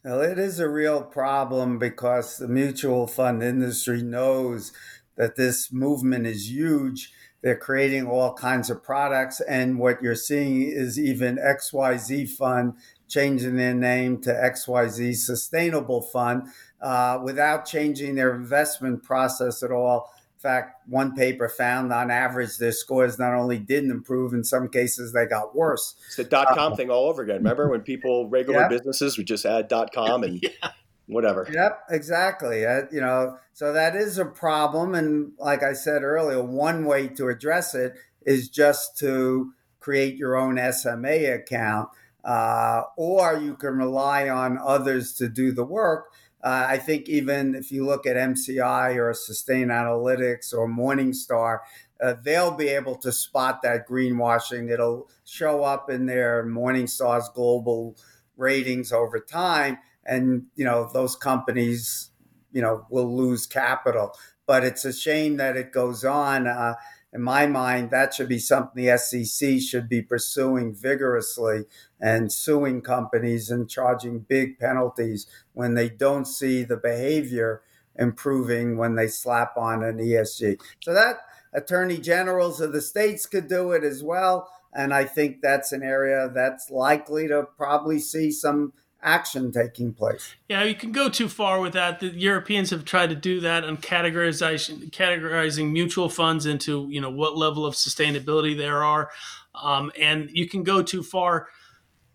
Speaker 3: Well, it is a real problem because the mutual fund industry knows that this movement is huge they're creating all kinds of products. And what you're seeing is even XYZ Fund changing their name to XYZ Sustainable Fund uh, without changing their investment process at all. In fact, one paper found on average their scores not only didn't improve, in some cases they got worse.
Speaker 1: It's the dot com uh, thing all over again. Remember when people, regular yep. businesses, would just add dot com and yeah. whatever.
Speaker 3: Yep, exactly. Uh, you know, so that is a problem. And like I said earlier, one way to address it is just to create your own SMA account. Uh, or you can rely on others to do the work. Uh, I think even if you look at MSCI or Sustainalytics or Morningstar, uh, they'll be able to spot that greenwashing. It'll show up in their Morningstar's global ratings over time, and you know those companies, you know, will lose capital. But it's a shame that it goes on. Uh, in my mind, that should be something the SEC should be pursuing vigorously and suing companies and charging big penalties when they don't see the behavior improving when they slap on an ESG. So that attorney generals of the states could do it as well. And I think that's an area that's likely to probably see some action taking place.
Speaker 2: Yeah, you can go too far with that. The Europeans have tried to do that on categorization, categorizing mutual funds into you know what level of sustainability there are, um, and you can go too far.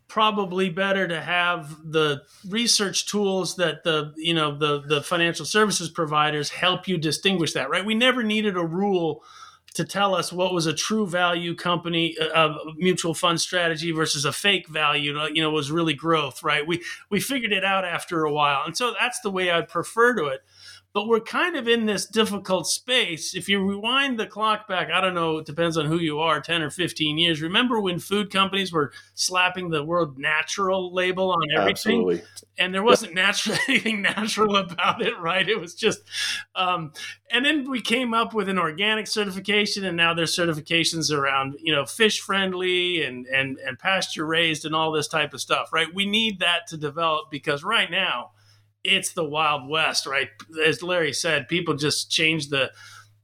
Speaker 2: Probably better to have the research tools that the you know the the financial services providers help you distinguish that. Right? We never needed a rule to tell us what was a true value company uh, mutual fund strategy versus a fake value you know was really growth right? We we figured it out after a while. And so that's the way i'd prefer to it but we're kind of in this difficult space. If you rewind the clock back, I don't know, it depends on who you are, 10 or 15 years. Remember when food companies were slapping the word natural label on everything? Absolutely. And there wasn't natural anything natural about it, right? It was just um, and then we came up with an organic certification and now there's certifications around, you know, fish friendly and and and pasture raised and all this type of stuff, right? We need that to develop because right now it's the Wild West, right? As Larry said, people just change the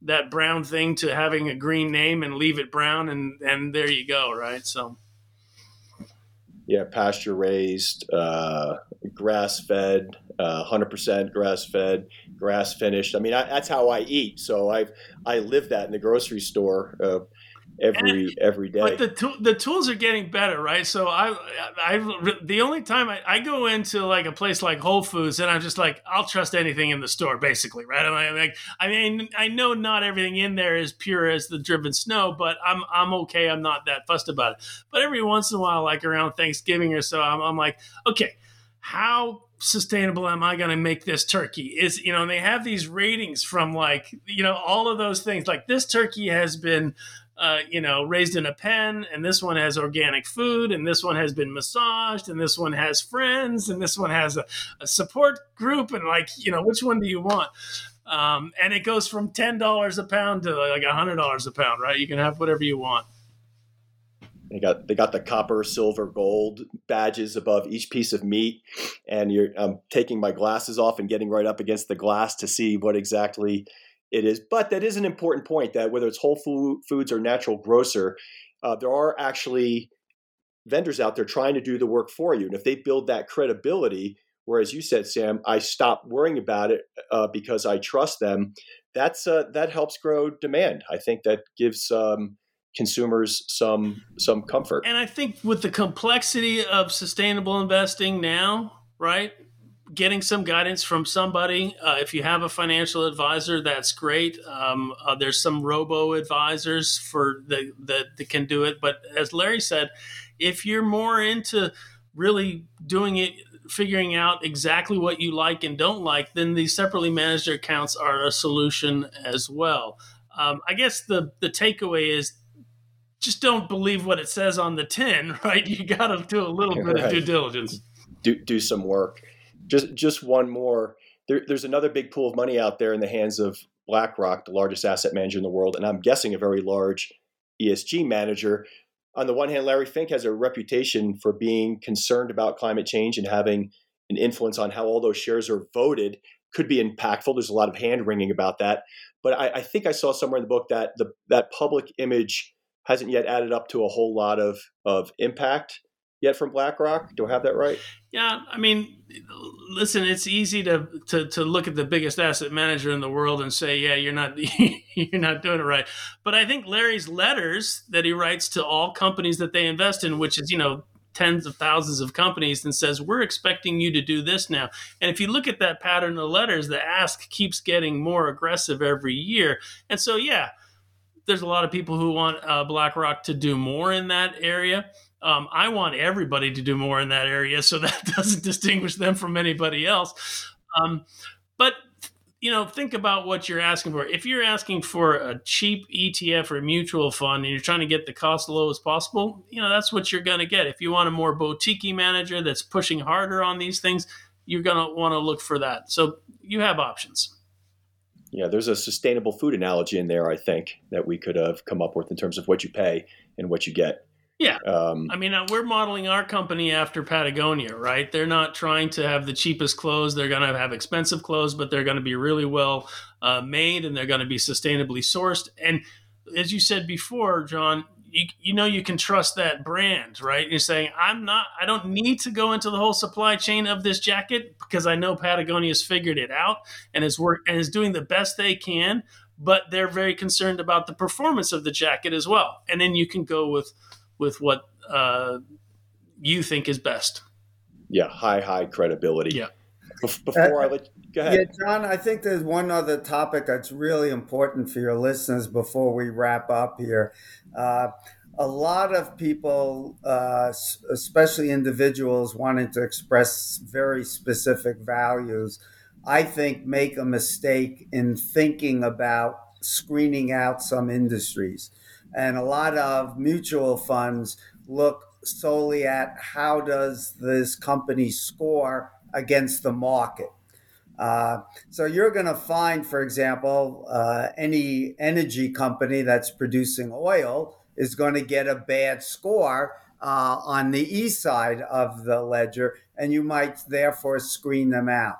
Speaker 2: that brown thing to having a green name and leave it brown, and and there you go, right? So.
Speaker 1: Yeah, pasture raised, uh, grass fed, uh, hundred percent grass fed, grass finished. I mean, I, that's how I eat. So I I live that in the grocery store. Uh, every and, every day.
Speaker 2: But the the tools are getting better, right? So I I the only time I, I go into like a place like Whole Foods and I'm just like I'll trust anything in the store, basically, right? I'm like I mean I know not everything in there is pure as the driven snow, but I'm I'm okay. I'm not that fussed about it. But every once in a while, like around Thanksgiving or so, I'm, I'm like, okay, how sustainable am I going to make this turkey? Is you know, and they have these ratings from like you know all of those things. Like this turkey has been uh, you know, raised in a pen, and this one has organic food, and this one has been massaged, and this one has friends, and this one has a, a support group, and like, you know, which one do you want? Um, and it goes from ten dollars a pound to like hundred dollars a pound, right? You can have whatever you want.
Speaker 1: They got they got the copper, silver, gold badges above each piece of meat, and you're I'm taking my glasses off and getting right up against the glass to see what exactly it is. But that is an important point that whether it's Whole Foods or Natural Grocer, uh, there are actually vendors out there trying to do the work for you. And if they build that credibility, whereas you said, Sam, I stop worrying about it uh, because I trust them. That's uh, that helps grow demand. I think that gives um, consumers some some comfort.
Speaker 2: And I think with the complexity of sustainable investing now, right? Getting some guidance from somebody. Uh, if you have a financial advisor, that's great. Um, uh, there's some robo advisors for the, that, that can do it. But as Larry said, if you're more into really doing it, figuring out exactly what you like and don't like, then these separately managed accounts are a solution as well. Um, I guess the the takeaway is just don't believe what it says on the tin, right? You got to do a little bit right. of due diligence.
Speaker 1: Do do some work just just one more. There, there's another big pool of money out there in the hands of BlackRock, the largest asset manager in the world, and I'm guessing a very large ESG manager. On the one hand, Larry Fink has a reputation for being concerned about climate change and having an influence on how all those shares are voted. could be impactful. There's a lot of hand wringing about that, but I, I think I saw somewhere in the book that the that public image hasn't yet added up to a whole lot of of impact yet from BlackRock. Do I have that right?
Speaker 2: Yeah, I mean, listen, it's easy to, to to look at the biggest asset manager in the world and say, yeah, you're not you're not doing it right. But I think Larry's letters that he writes to all companies that they invest in, which is you know tens of thousands of companies and says we're expecting you to do this now and if you look at that pattern of letters the ask keeps getting more aggressive every year and so yeah there's a lot of people who want uh, blackrock to do more in that area um, I want everybody to do more in that area, so that doesn't distinguish them from anybody else. Um, but you know, think about what you're asking for. If you're asking for a cheap ETF or mutual fund and you're trying to get the cost low as possible, you know, that's what you're going to get. If you want a more boutique manager that's pushing harder on these things, you're going to want to look for that. So you have options.
Speaker 1: Yeah, there's a sustainable food analogy in there, I think, that we could have come up with in terms of what you pay and what you get.
Speaker 2: Yeah. Um, I mean, uh, we're modeling our company after Patagonia, right? They're not trying to have the cheapest clothes. They're going to have expensive clothes, but they're going to be really well uh, made and they're going to be sustainably sourced. And as you said before, John, you, you know you can trust that brand, right? You're saying I'm not, I don't need to go into the whole supply chain of this jacket because I know Patagonia's figured it out and is work and is doing the best they can. But they're very concerned about the performance of the jacket as well. And then you can go with with what uh, you think is best.
Speaker 1: Yeah, high, high credibility.
Speaker 2: Yeah.
Speaker 1: Before uh, I let go ahead.
Speaker 3: Yeah, John, I think there's one other topic that's really important for your listeners before we wrap up here. Uh, a lot of people, uh, especially individuals wanting to express very specific values, I think make a mistake in thinking about screening out some industries. And a lot of mutual funds look solely at how does this company score against the market. Uh, so you're going to find, for example, uh, any energy company that's producing oil is going to get a bad score uh, on the E side of the ledger, and you might therefore screen them out.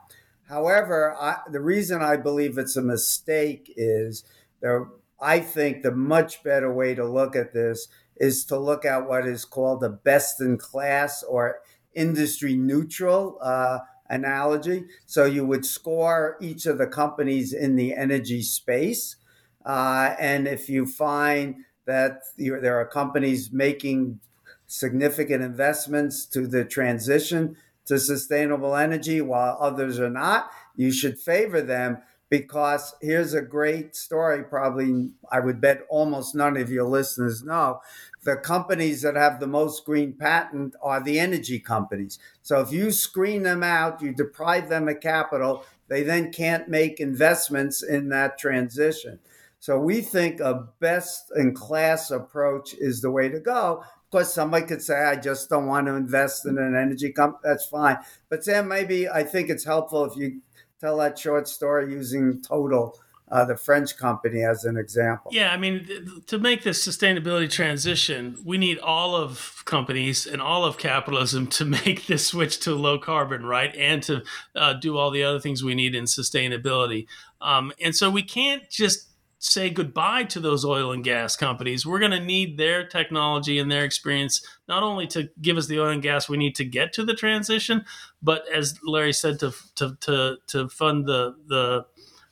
Speaker 3: However, I, the reason I believe it's a mistake is there I think the much better way to look at this is to look at what is called a best in class or industry neutral uh, analogy. So you would score each of the companies in the energy space. Uh, and if you find that there are companies making significant investments to the transition to sustainable energy while others are not, you should favor them because here's a great story. Probably, I would bet almost none of your listeners know. The companies that have the most green patent are the energy companies. So if you screen them out, you deprive them of capital, they then can't make investments in that transition. So we think a best in class approach is the way to go. Of course, somebody could say, I just don't want to invest in an energy company. That's fine. But Sam, maybe I think it's helpful if you tell that short story using Total, uh, the French company, as an example.
Speaker 2: Yeah, I mean, to make this sustainability transition, we need all of companies and all of capitalism to make this switch to low carbon, right? And to uh, do all the other things we need in sustainability. Um, and so we can't just say goodbye to those oil and gas companies. We're going to need their technology and their experience not only to give us the oil and gas we need to get to the transition, but as Larry said, to to to, to fund the the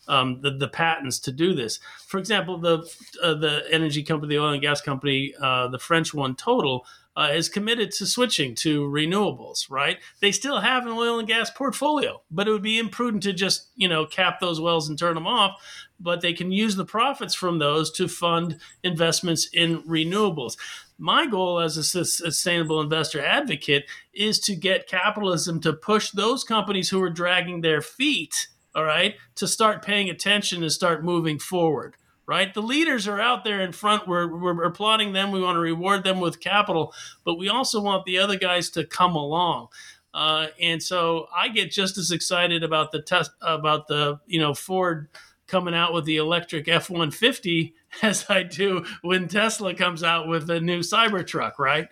Speaker 2: um, the, the patents to do this. For example, the uh, the energy company, the oil and gas company, uh, the French one, Total, uh, is committed to switching to renewables. Right? They still have an oil and gas portfolio, but it would be imprudent to just you know cap those wells and turn them off but they can use the profits from those to fund investments in renewables. My goal as a sustainable investor advocate is to get capitalism to push those companies who are dragging their feet, all right, to start paying attention and start moving forward right? The leaders are out there in front. We're, we're, applauding them. We want to reward them with capital, but we also want the other guys to come along. Uh, and so I get just as excited about the test about the you know Ford coming out with the electric F 150 as I do when Tesla comes out with the new Cybertruck, right?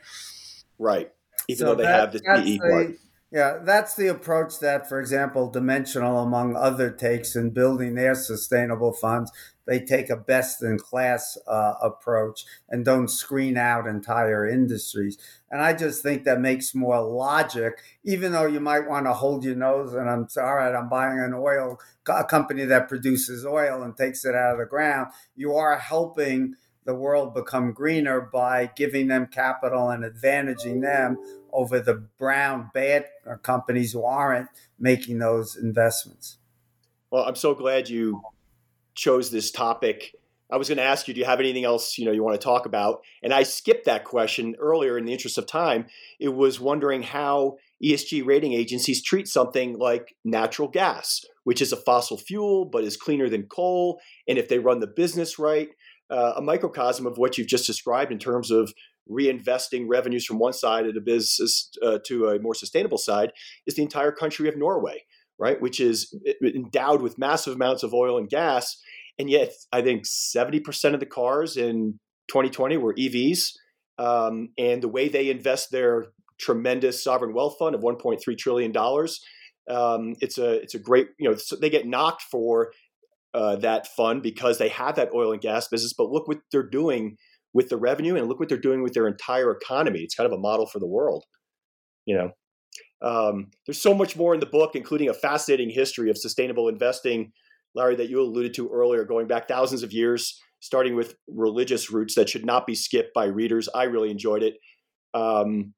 Speaker 1: Right. Even so though they that, have the CE part.
Speaker 3: Yeah, that's the approach that, for example, Dimensional, among other takes in building their sustainable funds, they take a best in class uh, approach and don't screen out entire industries. And I just think that makes more logic, even though you might want to hold your nose and I'm sorry, I'm buying an oil a company that produces oil and takes it out of the ground. You are helping the world become greener by giving them capital and advantaging them over the brown bad companies who aren't making those investments.
Speaker 1: Well, I'm so glad you chose this topic. I was going to ask you, do you have anything else you know you want to talk about? And I skipped that question earlier in the interest of time. It was wondering how ESG rating agencies treat something like natural gas, which is a fossil fuel but is cleaner than coal, and if they run the business right, uh, a microcosm of what you've just described in terms of reinvesting revenues from one side of the business uh, to a more sustainable side is the entire country of Norway, right? Which is endowed with massive amounts of oil and gas. And yet, I think 70% of the cars in 2020 were EVs. Um, and the way they invest their tremendous sovereign wealth fund of 1.3 trillion dollars, um, it's a it's a great you know so they get knocked for uh, that fund because they have that oil and gas business. But look what they're doing with the revenue, and look what they're doing with their entire economy. It's kind of a model for the world. You know, um, there's so much more in the book, including a fascinating history of sustainable investing, Larry, that you alluded to earlier, going back thousands of years, starting with religious roots that should not be skipped by readers. I really enjoyed it. Um,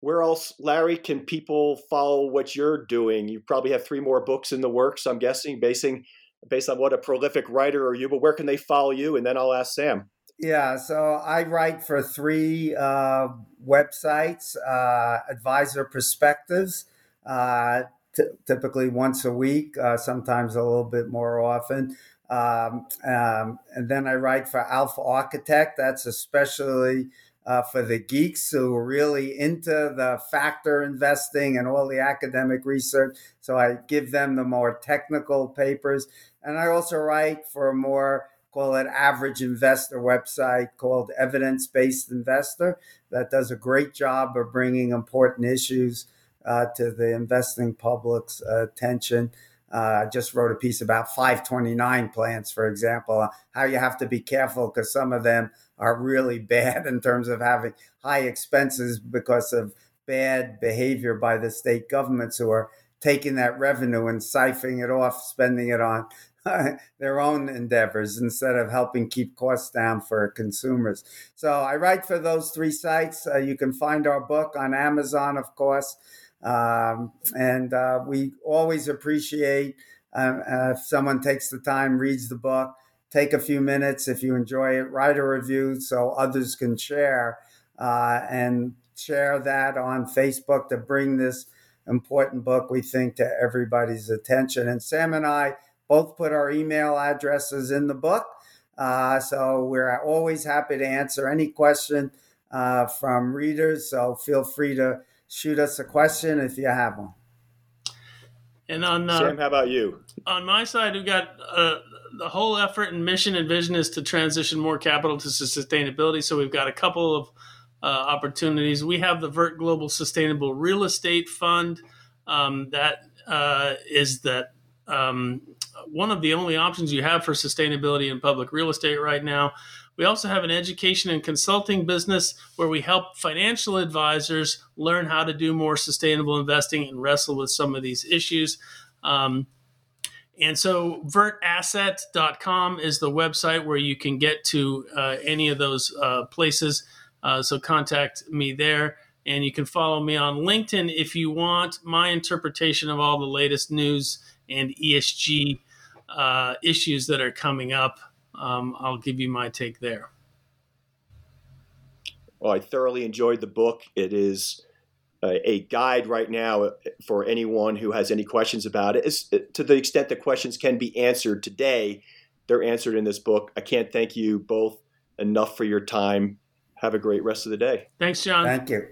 Speaker 1: where else, Larry, can people follow what you're doing? You probably have three more books in the works, I'm guessing, basing based on what a prolific writer are you, but where can they follow you? And then I'll ask Sam.
Speaker 3: Yeah, so I write for three uh, websites uh, Advisor Perspectives, uh, t- typically once a week, uh, sometimes a little bit more often. Um, um, and then I write for Alpha Architect, that's especially uh, for the geeks who are really into the factor investing and all the academic research. So I give them the more technical papers. And I also write for more, call it average investor website called Evidence Based Investor that does a great job of bringing important issues uh, to the investing public's uh, attention. I uh, just wrote a piece about 529 plans, for example, how you have to be careful because some of them are really bad in terms of having high expenses because of bad behavior by the state governments who are taking that revenue and siphoning it off, spending it on their own endeavors instead of helping keep costs down for consumers. So I write for those three sites. Uh, you can find our book on Amazon, of course. Um, and uh, we always appreciate um, uh, if someone takes the time, reads the book, take a few minutes if you enjoy it, write a review so others can share uh, and share that on Facebook to bring this important book, we think, to everybody's attention. And Sam and I both put our email addresses in the book. Uh, so we're always happy to answer any question uh, from readers. So feel free to shoot us a question if you have one.
Speaker 2: And on uh,
Speaker 1: Sam, how about you?
Speaker 2: On my side, we've got uh, the whole effort and mission and vision is to transition more capital to sustainability. So we've got a couple of uh, opportunities. We have the Vert Global Sustainable Real Estate Fund. Um, that uh, is that um, one of the only options you have for sustainability in public real estate right now. We also have an education and consulting business where we help financial advisors learn how to do more sustainable investing and wrestle with some of these issues. Um, and so vertasset.com is the website where you can get to uh, any of those uh, places. Uh, so contact me there. And you can follow me on LinkedIn if you want my interpretation of all the latest news and ESG uh, issues that are coming up um, I'll give you my take there.
Speaker 1: Well, I thoroughly enjoyed the book. It is a, a guide right now for anyone who has any questions about it. It's, to the extent that questions can be answered today, they're answered in this book. I can't thank you both enough for your time. Have a great rest of the day.
Speaker 2: Thanks, John.
Speaker 3: Thank you.